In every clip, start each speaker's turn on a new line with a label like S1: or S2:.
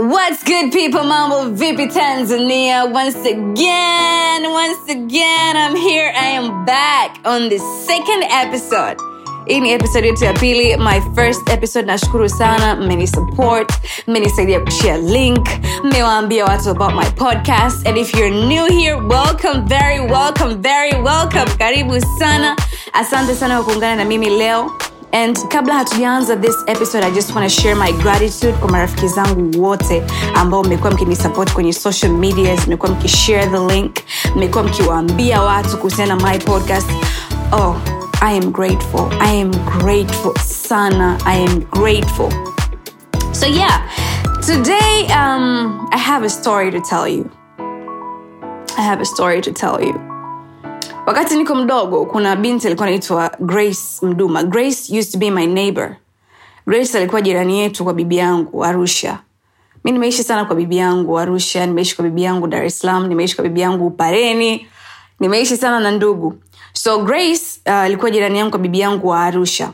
S1: What's good people? Mambo vipi Tanzania once again once again I'm here. I am back on the second episode. Ni episode yetu ya pili my first episode nashukuru sana. Mmenisupport mmenisaidia kushare link. Mmewaambia watu about my podcast. And if you're new here welcome very welcome very welcome. Karibu sana. Asante sana kwa kuungana na mimi leo and kabla hatujaanza this episode i just want to share my gratitude kwa marafiki zangu wote ambao mmekuwa mkinisupport kwenye social medias mmekuwa mkishare the link mmekuwa mkiwaambia watu kuhusiana na my podcast. Oh i am grateful. I am grateful sana. I am grateful. So yeah. Today um, i have a story to tell you. I have a story to tell you wakati niko mdogo kuna binti alikuwa anaitwa grace mduma. Grace used to be my neighbor. Grace alikuwa jirani yetu kwa bibi yangu arusha. Mi nimeishi sana kwa bibi yangu arusha. Nimeishi kwa bibi yangu dar es nimeishi kwa bibi yangu upareni. Nimeishi sana na ndugu. So grace uh, jirani yangu kwa bibi yangu wa arusha.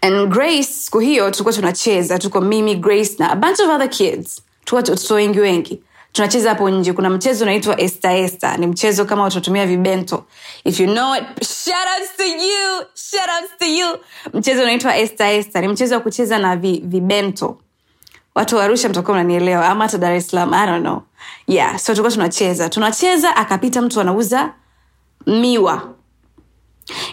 S1: And grace siku hiyo tulikuwa tunacheza. Tuko mimi grace na a bunch of other kids. Tuko watoto wengi wengi tunacheza hapo nje. Kuna mchezo unaitwa estaesta esta. Ni mchezo kama watatumia vibento. If you know it shoutouts to you shoutouts to you. Mchezo unaitwa esta esta. Ni mchezo wa kucheza na vi, vibento. Watu wa arusha mtakuwa mnanielewa. Ama hata dar es salaam i don't know. Yeah so tulikuwa tunacheza. Tunacheza akapita mtu anauza miwa.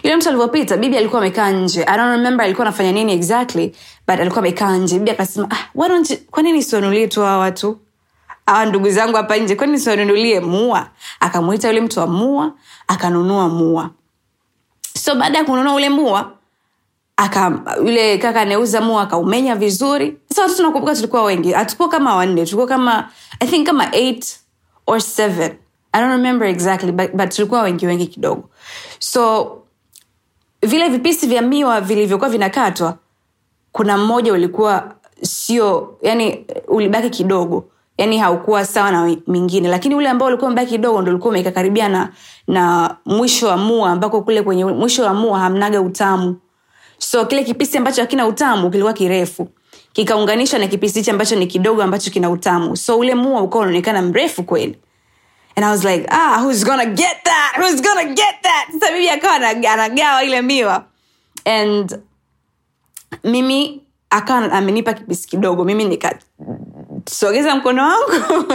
S1: Yule mtu alivyopita bibi alikuwa amekaa nje. I don't remember alikuwa anafanya nini exactly but alikuwa amekaa nje. Bibi akasema ah, why kwa nini siwanulie tu hawa watu awa ndugu zangu hapa nje kwani siwanunulie mua? Akamwita yule mtu wa mua akanunua mua. So baada ya kununua ule mua aka yule kaka anauza mua akaumenya vizuri. Sasa watoto nakumbuka tulikuwa wengi hatukuwa kama wanne tulikuwa kama i think kama eight or seven. I don't remember exactly but, but tulikuwa wengi wengi kidogo. So vile vipisi vya miwa vilivyokuwa vinakatwa kuna mmoja ulikuwa sio yani ulibaki kidogo yani haukuwa sawa na mingine. Lakini ule ambao ulikuwa mbaki kidogo ndo ulikuwa umekakaribia na, na mwisho wa mua ambako kule kwenye mwisho wa mua hamnaga utamu. So kile kipisi ambacho hakina utamu kilikuwa kirefu. Kikaunganishwa na kipisi hichi ambacho ni kidogo ambacho kina utamu. So ule mua ukawa unaonekana mrefu kweli. And i was like ah who's gonna get that? Who's gonna get that? Sasa bibi akawa anagawa ile miwa. And mimi akawa amenipa kipisi kidogo. Mimi nikasogeza mkono wangu.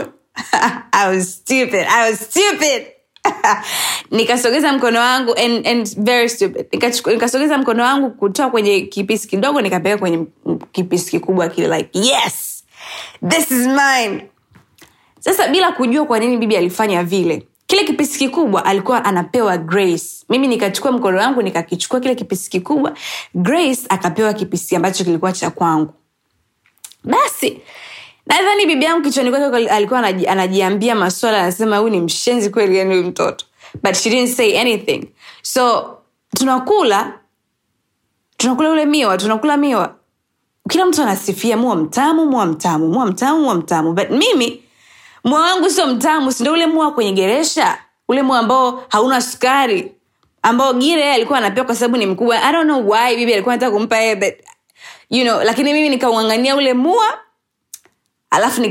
S1: I was stupid. I was stupid. nikasogeza mkono wangu and, and very stupid. Nikasogeza mkono wangu kutoa kwenye kipisi kidogo nikapeka kwenye kipisi kikubwa kile like yes this is mine. Sasa bila kujua kwa nini bibi alifanya vile kile kipisi kikubwa alikuwa anapewa grace. Mimi nikachukua mkono wangu nikakichukua kile kipisi kikubwa grace akapewa kipisi ambacho kilikuwa cha kwangu. Basi nadhani bibi yangu kichwani kwake alikuwa anaji- anajiambia maswala anasema huyu ni mshenzi kweli yani huyu mtoto. But she didn't say anything. So tunakula tunakula ule miwa tunakula miwa. Kila mtu anasifia mua mtamu mua mtamu mua mtamu mua mtamu. But mimi mua wangu sio mtamu sindo ule mua kwenye geresha? Ule mua ambao hauna sukari ambao gire alikuwa anapewa kwa sababu ni mkubwa. I don't know why bibi alikuwa anataka kumpa yeye but you know lakini mimi nikaungangania ule mua alafu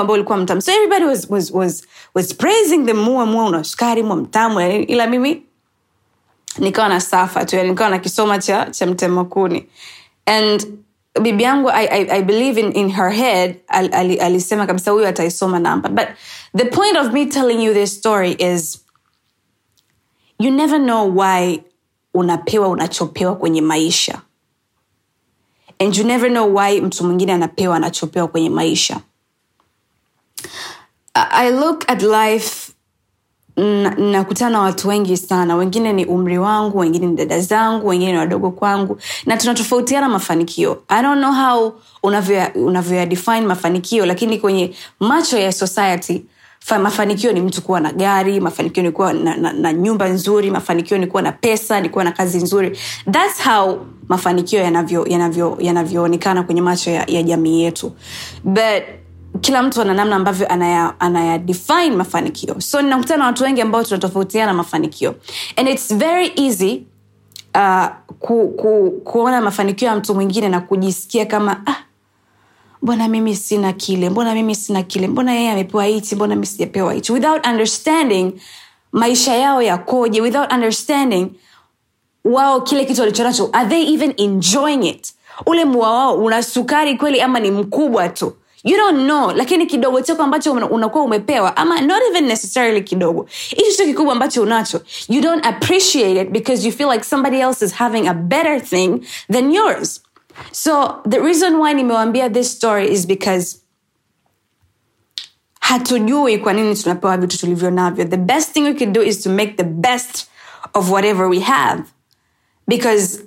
S1: ambao ulikuwa mtamu. So everybody was, was, was, was praising the mua mua una sukari mua mtamu ila mimi nikawa na safa tu nikawa na kisoma cha, cha mtemakuni. And bibi yangu I, I, I believe in, in her head al, al, alisema kabisa huyu ataisoma namba but the point of me telling you this story is you never know why unapewa unachopewa kwenye maisha and you never know why mtu mwingine anapewa anachopewa kwenye maisha. I look at life nakutana na watu wengi sana. Wengine ni umri wangu wengine ni dada zangu wengine ni wadogo kwangu. Na tunatofautiana mafanikio. I don't know how unavyo unavyo mafanikio lakini kwenye macho ya society fa, mafanikio ni mtu kuwa na gari mafanikio ni kuwa na, na, na nyumba nzuri mafanikio ni kuwa na pesa ni kuwa na kazi nzuri. Thats how mafanikio yanavyoonekana yanavyo, yanavyoonekana kwenye macho ya, ya jamii yetu. But kila mtu ana namna ambavyo anaya, anaya define mafanikio. So ninakutana na watu wengi ambao tunatofautiana mafanikio. And its very easy uh, ku, ku, kuona mafanikio ya mtu mwingine na kujisikia kama ah, mbona mimi sina kile? Mbona mimi sina kile? Mbona yeye amepewa hichi? Mbona mi sijapewa hichi? Without understanding maisha yao yakoje? Without understanding wao kile kitu walichonacho are they even enjoying it? Ule mua wao una sukari kweli ama ni mkubwa tu? You don't know. Lakini kidogo chako ambacho unakuwa umepewa ama not even necessarily kidogo. Hicho sio kikubwa ambacho unacho. You don't appreciate it because you feel like somebody else is having a better thing than yours so the reason why nimewambia this story is because hatujui kwa nini tunapewa vitu tulivyo navyo. The best thing we could do is to make the best of whatever we have. Because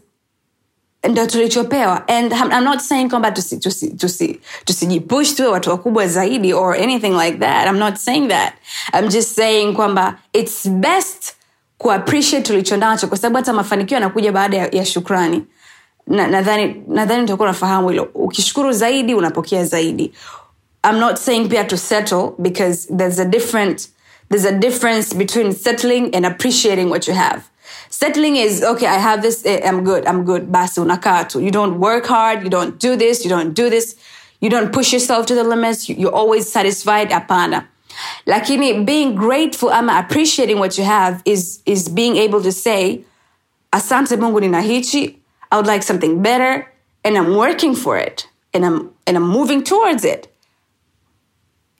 S1: ndo tulichopewa. And I'm not saying kwamba tusi- tusi- tusi- tusijipush tuwe watu wakubwa zaidi or anything like that. I'm not saying that. I'm just saying kwamba it's best kuappreciate tulicho nacho kwa sababu hata mafanikio yanakuja baada ya, ya shukrani nadhani nadhani utakuwa unafahamu hilo. Ukishukuru zaidi unapokea zaidi. I'm not saying pia to settle because there's a different there's a difference between settling and appreciating what you have. Settling is okay i have this eh, i'm good i'm good. Basi unakaa tu. You don't work hard you don't do this you don't do this. You don't push yourself to the limits you, you're always satisfied. Hapana. Lakini being grateful ama appreciating what you have is is being able to say asante mungu nina hichi i would like something better and i'm working for it and i'm and i'm moving towards it.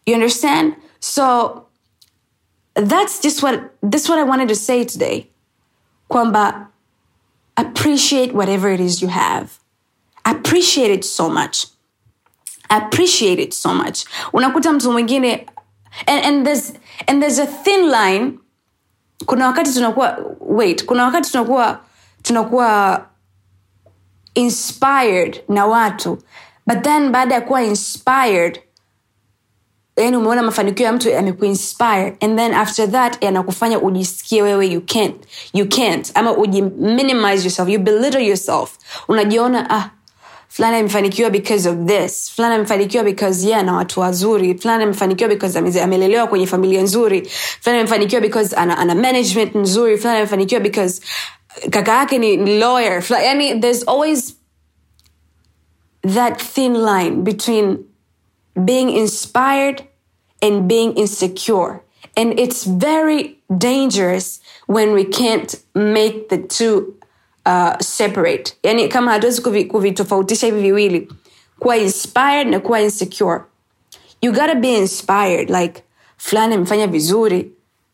S1: You understand? So that's just what this what i wanted to say today. Kwamba appreciate whatever it is you have. Appreciate it so much. Appreciate it so much. And, and, there's, and there's a thin line. Kuna wakati tunakuwa wait kuna wakati tunakuwa tunakuwa inspired na watu but then baada ya kuwa inspired yani umeona mafanikio ya mtu yamekuinspire. And then after that yanakufanya ujisikie wewe you can't, you can't. Ama uji minimize yourself you belittle yourself. Unajiona ah fulani amefanikiwa because of this. Fulani amefanikiwa because ye yeah, na watu wazuri. Fulani amefanikiwa because ame- amelelewa kwenye familia nzuri. Fulani amefanikiwa because ana, ana management nzuri. Fulani amefanikiwa because ni lawyer yani there's always that thin line between being inspired and being insecure. And it's very dangerous when we can't make the two uh, separate. Yani kama hatuwezi kuvi- kuvitofautisha hivi viwili, kuwa inspired na kuwa insecure. You gotta be inspired. Like fulani amefanya vizuri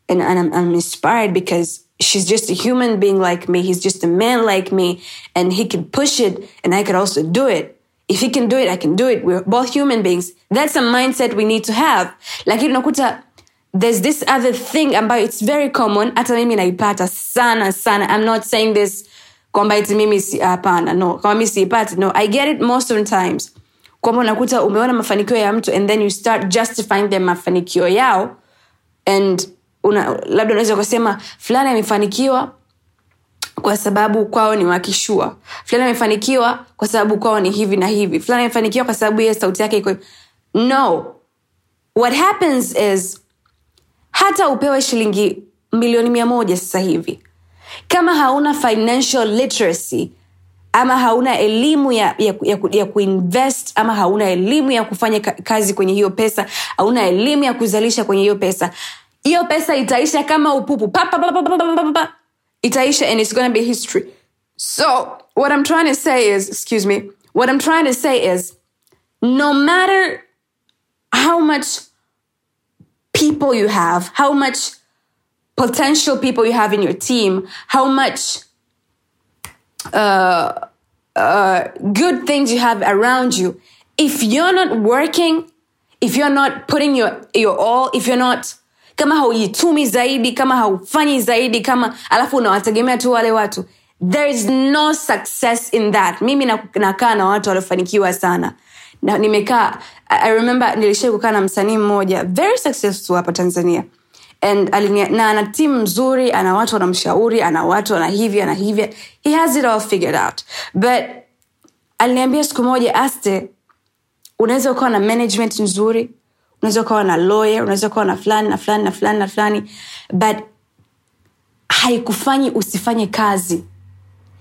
S1: and, and I'm, I'm inspired because she's just a human being like me. He's just a man like me and he can push it and I could also do it. If he can do it, I can do it. We're both human beings. That's a mindset we need to have. Lakini unakuta there's this other thing ambayo it's very common. Hata mimi naipata sana sana. I'm not saying this kwamba eti mimi si hapana. No, kama mimi siipati. No, I get it most of the times. Kwamba unakuta umeona mafanikio ya and then you start justifying their mafanikio yao and una, labda unaweza ukasema fulani amefanikiwa kwa sababu kwao ni wakishua. Fulani amefanikiwa kwa sababu kwao ni hivi na hivi. Fulani amefanikiwa kwa sababu ye sauti yake iko no. What happens is hata upewe shilingi milioni mia moja sasa hivi kama hauna financial literacy ama hauna elimu ya, ya, ya, ya kuinvest ama hauna elimu ya kufanya kazi kwenye hiyo pesa hauna elimu ya kuzalisha kwenye hiyo pesa hiyo pesa itaisha kama upupu. Pa, pa, pa, pa, pa, pa, pa, itaisha and it's gonna be history. So what i'm trying to say is excuse me what i'm trying to say is no matter how much people you have how much potential people you have in your team how much uh, uh, good things you have around you, if you're not working, if you're not putting your, your all, if you're not kama haujitumi zaidi kama haufanyi zaidi kama alafu unawategemea tu wale watu. There is no success in that. Mimi nakaa na watu waliofanikiwa sana. Na nimekaa I remember nilishai kukaa na msanii mmoja very successful hapa tanzania. And alinia, na ana timu mzuri ana watu wanamshauri ana watu ana hivi ana hivya he has it all figured out. But aliniambia siku moja aste unaweza ukawa na management nzuri unaweza ukawa na lawyer unaweza ukawa na fulani na fulani na fulani na fulani but haikufanyi usifanye kazi.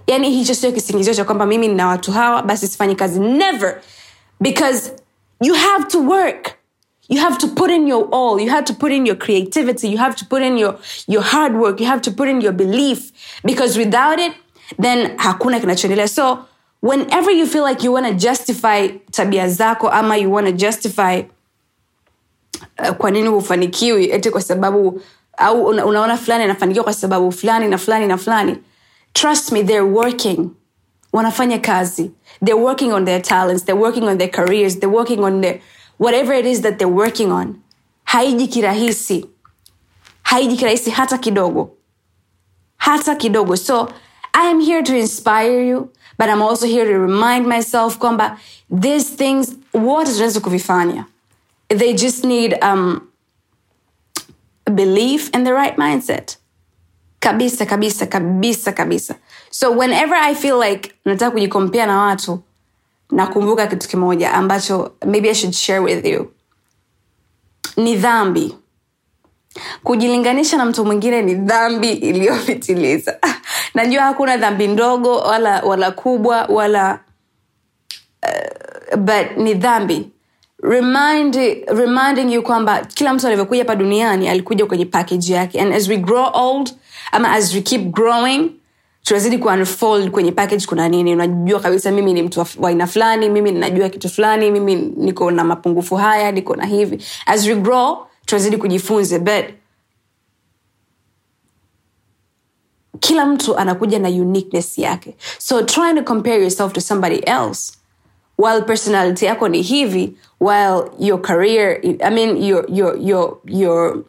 S1: Yani hicho sio kisingizio cha kwamba mimi nina watu hawa basi sifanyi kazi. Never! Because you have to work. You have to put in your all. You have to put in your creativity. You have to put in your your hard work. You have to put in your belief. Because without it then hakuna kinachoendelea. So whenever you feel like you want to justify tabia zako ama you want to justify uh, kwa nini hufanikiwi? Eti kwa sababu au una, unaona fulani anafanikiwa kwa sababu fulani na fulani na fulani. Trust me they're working. Wanafanya kazi. They're working on their talents. They're working on their careers. They're working on their whatever it is that they're working on. Haiji kirahisi. Haiji kirahisi hata kidogo. Hata kidogo. So i am here to inspire you but i'm also here to remind myself kwamba these things wote tunaweza kuvifanya they just need um, belief and the right mindset. Kabisa kabisa kabisa kabisa. So whenever i feel like nataka kujikompea na watu nakumbuka kitu kimoja ambacho maybe i should share with you. Ni dhambi. Kujilinganisha na mtu mwingine ni dhambi iliyopitiliza. Najua hakuna dhambi ndogo wala wala kubwa wala uh, but ni dhambi Remind, reminding you kwamba kila mtu alivyokuja hapa duniani alikuja kwenye package yake. And as we grow old ama as we keep growing tunazidi kuunfold kwenye package kuna nini. Unajua kabisa mimi ni mtu wa aina fulani mimi ninajua kitu fulani mimi niko na mapungufu haya niko na hivi. As we grow tunazidi kujifunze but kila mtu anakuja na uniqueness yake. So trying to compare yourself to somebody else while personality yako ni hivi while your career i mean your your your your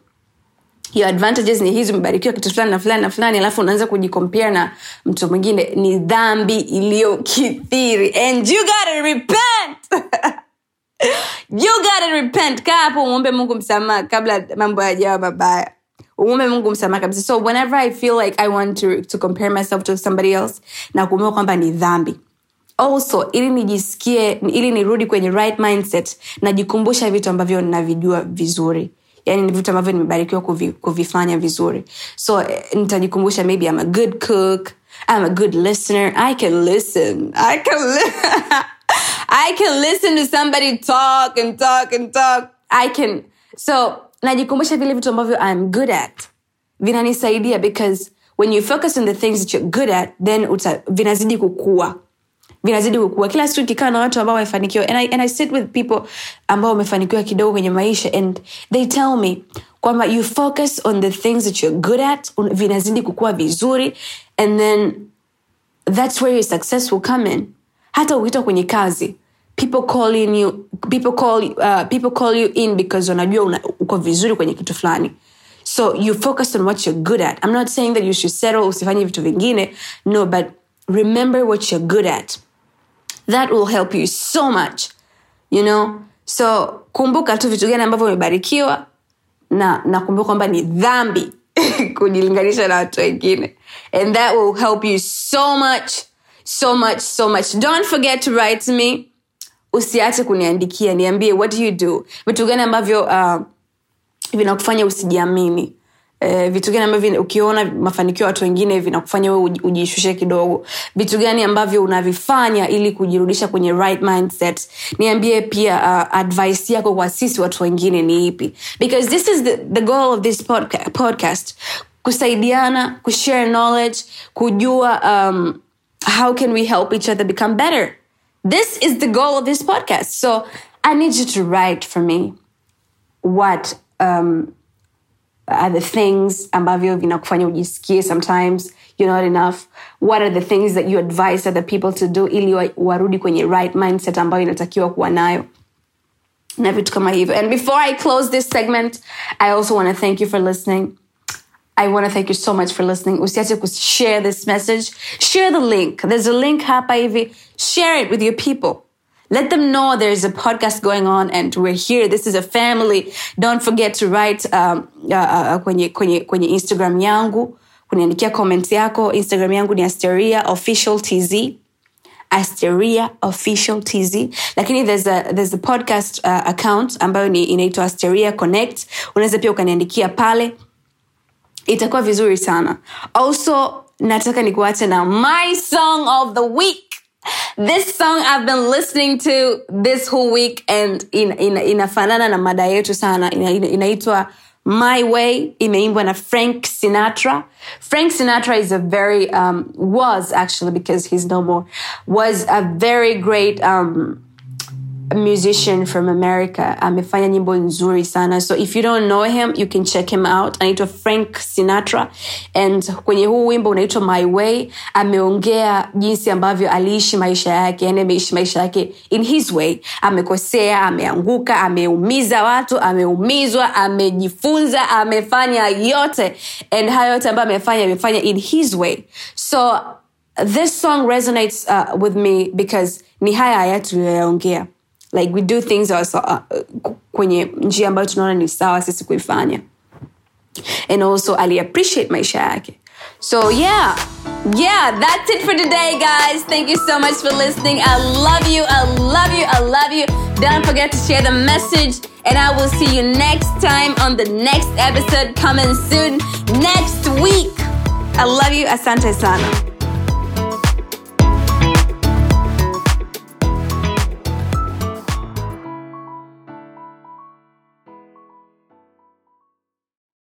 S1: your advantages ni hizi umebarikiwa kitu fulani na fulani na fulani alafu unaanza kujikompare na mtu mwingine ni dhambi iliyokithiri. And you gotta repent! You gotta repent. Kaa hapo umwombe mungu msamaha kabla mambo yajawa mabaya. Umwombe mungu msamaha kabisa. So whenever i feel like i want to, to compare myself to somebody else na kuumiwa kwamba ni dhambi also ili nijisikie ili nirudi kwenye right mindset najikumbusha vitu ambavyo navijua vizuri. Yani ni vitu ambavyo nimebarikiwa kuvi, kuvifanya vizuri. So eh, nitajikumbusha maybe i'm a good cook i'm a good listener. I can listen. I can li- i can listen to somebody talk and talk and talk. I can so najikumbusha vile vitu ambavyo i'm good at. Vinanisaidia because when you focus on the things that you're good at then uta, vinazidi kukua vinazidi kukua. Kila siku ikikaa na watu ambao wamefanikiwa and I, and I sit with people ambao wamefanikiwa kidogo kwenye maisha and they tell me kwamba you focus on the things that you're good at vinazidi kukua vizuri and then that's where your success will come in. Hata ukita kwenye kazi people calling you people call, uh, people call you in because wanajua una, uko vizuri kwenye kitu fulani. So you focus on what you're good at. I'm not saying that you should settle usifanye vitu vingine. No but remember what you're good at. That will help you so much you know? So kumbuka tu vitu gani ambavyo umebarikiwa na nakumbuka kwamba ni dhambi kujilinganisha na watu wengine. And that will help you so much so much so much. Don't forget to write me. Usiache kuniandikia niambie what do you do? Vitu gani ambavyo uh, vinakufanya usijiamini Eh, vitu gani ambavyo ukiona mafanikio ya watu wengine vinakufanya wewe uji- ujishushe kidogo. Vitu gani ambavyo unavifanya ili kujirudisha kwenye right mindset? Niambie pia uh, advice yako kwa sisi watu wengine ni ipi? Because this is the, the goal of this podca- podcast. Kusaidiana kushare knowledge kujua um, how can we help each other become better. This is the goal of this podcast. So i need you to write for me what um, are the things ambavyo vinakufanya ujisikie sometimes you're not enough what are the things that you advise other people to do ili wa- warudi kwenye right mindset ambayo inatakiwa kuwa nayo na vitu kama hivyo and before i close this segment i also want to thank you for listening I want to thank you so much for listening. Usiache share this message. Share the link. There's a link hapa hivi. Share it with your people. Let them know there's a podcast going on and we're here. This is a family. Don't forget to write um, uh, uh, kwenye, kwenye, kwenye Instagram yangu. Kuniandikia comment yako. Instagram yangu ni Asteria Official TZ. Asteria Official TZ. Lakini there's a, there's a podcast uh, account ambayo ni inaitwa Asteria Connect. Unaweza pia ukaniandikia pale itakuwa vizuri sana also nataka nikuache na my song of the week this song I've been listening to this whole week and in, in, inafanana na mada yetu sana inaitwa My Way imeimbwa na Frank Sinatra. Frank Sinatra is a very um, was actually because he's no more was a very great um, musician from America. Amefanya nyimbo nzuri sana. So if you don't know him, you can check him out. Anaitwa Frank Sinatra. And kwenye huu wimbo unaitwa My Way, ameongea jinsi ambavyo aliishi maisha yake, yani ameishi maisha yake in his way. Amekosea, ameanguka, ameumiza watu, ameumizwa, amejifunza, amefanya yote. And hayo yote ambayo amefanya, amefanya in his way. So this song resonates uh, with me because ni haya haya tuliyoyaongea like we do things also, uh, kwenye njia ambayo tunaona ni sawa sisi kuifanya. And also ali appreciate maisha yake. So yeah. Yeah that's it for today guys. Thank you so much for listening. I love you. I love you. I love you. Don't forget to share the message. And i will see you next time on the next episode coming soon. Next week. I love you. Asante sana